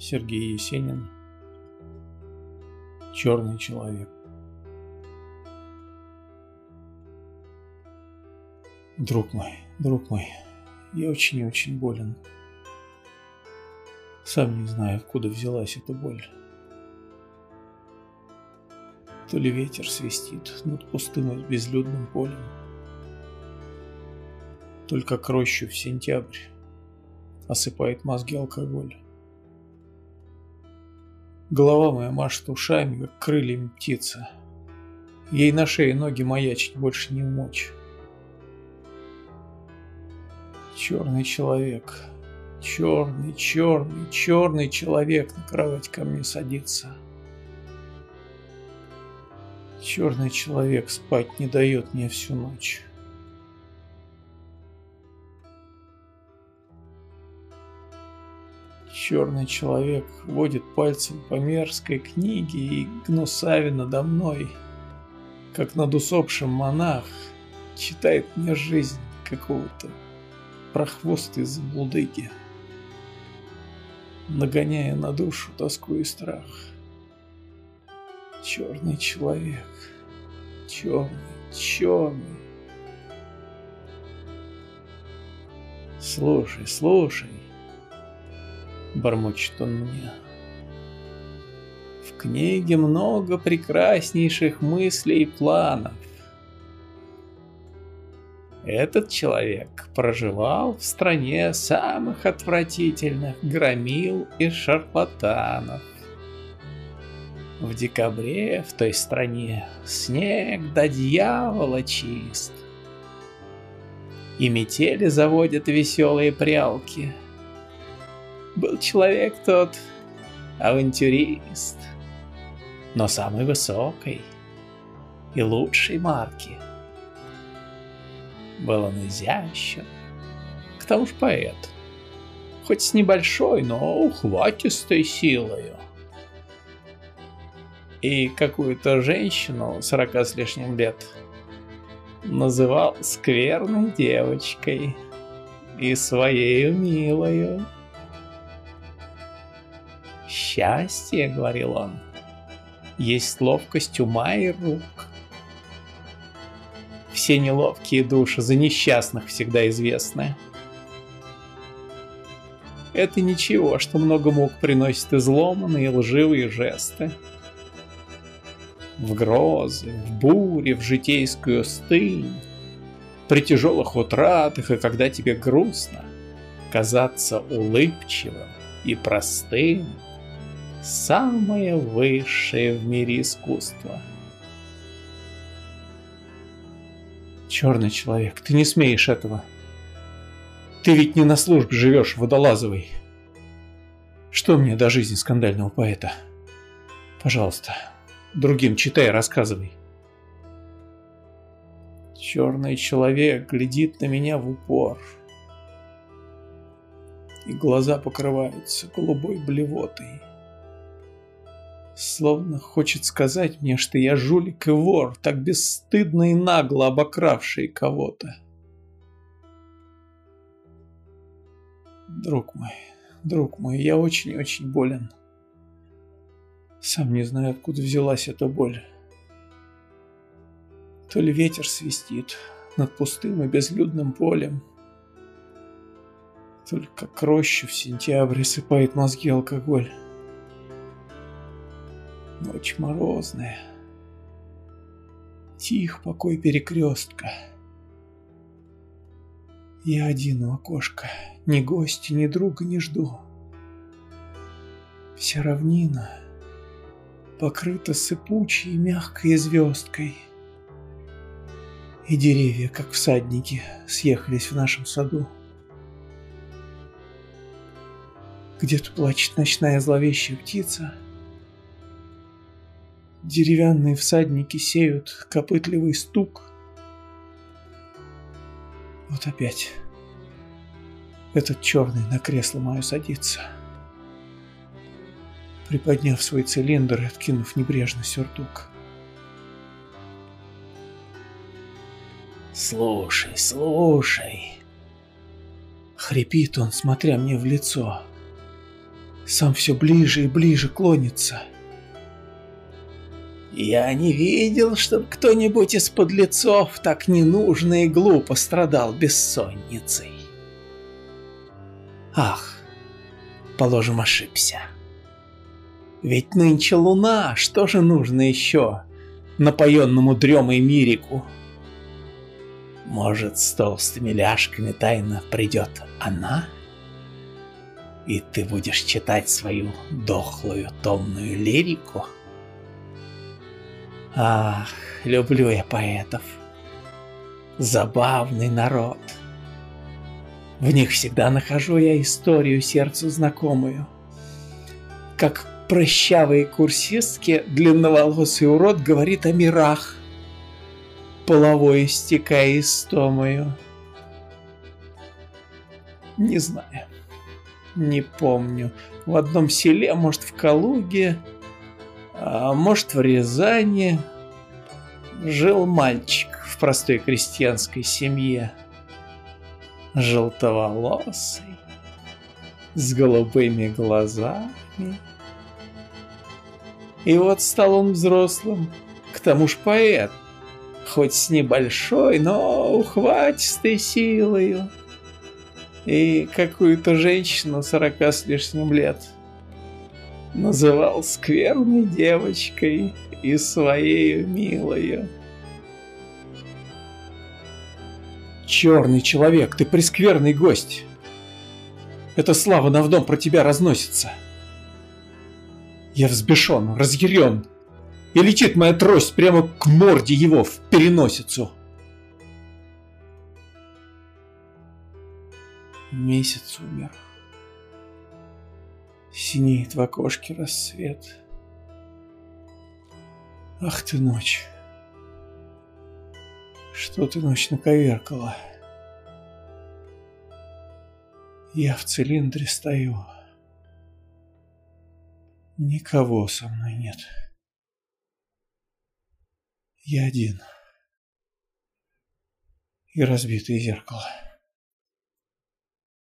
Сергей Есенин. Черный человек. Друг мой, друг мой, я очень и очень болен. Сам не знаю, откуда взялась эта боль. То ли ветер свистит над пустым и безлюдным полем, Только к рощу в сентябрь осыпает мозги алкоголь. Голова моя машет ушами, как крыльями птица. Ей на шее ноги маячить больше не умочь. Черный человек, черный, черный, черный человек на кровать ко мне садится. Черный человек спать не дает мне всю ночь. Черный человек водит пальцем по мерзкой книге и гнусави надо мной, как над усопшим монах, читает мне жизнь какого-то прохвоста из блудыги, нагоняя на душу тоску и страх. Черный человек, черный, черный. Слушай, слушай, бормочет он мне. В книге много прекраснейших мыслей и планов. Этот человек проживал в стране самых отвратительных громил и шарлатанов. В декабре в той стране снег до дьявола чист. И метели заводят веселые прялки — был человек тот авантюрист, но самой высокой и лучшей марки. Был он изящен, к тому же поэт, хоть с небольшой, но ухватистой силою. И какую-то женщину сорока с лишним лет называл скверной девочкой и своей милою. «Счастье», — говорил он, — «есть ловкость ума и рук». Все неловкие души за несчастных всегда известны. Это ничего, что много мук приносит изломанные лживые жесты. В грозы, в буре, в житейскую стынь, при тяжелых утратах и когда тебе грустно, казаться улыбчивым и простым — самое высшее в мире искусство. Черный человек, ты не смеешь этого. Ты ведь не на службе живешь, водолазовый. Что мне до жизни скандального поэта? Пожалуйста, другим читай, рассказывай. Черный человек глядит на меня в упор. И глаза покрываются голубой блевотой. Словно хочет сказать мне, что я жулик и вор, так бесстыдно и нагло обокравший кого-то. Друг мой, друг мой, я очень-очень болен. Сам не знаю, откуда взялась эта боль. То ли ветер свистит над пустым и безлюдным полем, только к рощу в сентябре сыпает мозги алкоголь. Ночь морозная. Тих покой перекрестка. Я один у окошка, ни гостя, ни друга не жду. Вся равнина покрыта сыпучей мягкой звездкой. И деревья, как всадники, съехались в нашем саду. Где-то плачет ночная зловещая птица — Деревянные всадники сеют копытливый стук. Вот опять этот черный на кресло мое садится, приподняв свой цилиндр и откинув небрежно сюртук. «Слушай, слушай!» Хрипит он, смотря мне в лицо. сам все ближе и ближе клонится. Я не видел, чтоб кто-нибудь из подлецов так ненужно и глупо страдал бессонницей. Ах, положим, ошибся. Ведь нынче луна, что же нужно еще напоенному дремой мирику? Может, с толстыми ляжками тайно придет она? И ты будешь читать свою дохлую томную лирику? Ах, люблю я поэтов. Забавный народ. В них всегда нахожу я историю сердцу знакомую. Как прыщавые курсистки длинноволосый урод говорит о мирах, половой истекая истомою. Не знаю, не помню. В одном селе, может, в Калуге, а может, в Рязани, жил мальчик в простой крестьянской семье, желтоволосый, с голубыми глазами. И вот стал он взрослым, к тому ж поэт, хоть с небольшой, но ухватистой силою. И какую-то женщину сорока с лишним лет называл скверной девочкой и своей милою. Черный человек, ты прескверный гость. Эта слава на вдом про тебя разносится. Я взбешен, разъярен, и летит моя трость прямо к морде его в переносицу. Месяц умер. Синеет в окошке рассвет. Ах ты ночь. Что ты ночь наковеркала? Я в цилиндре стою. Никого со мной нет. Я один. И разбитое зеркало.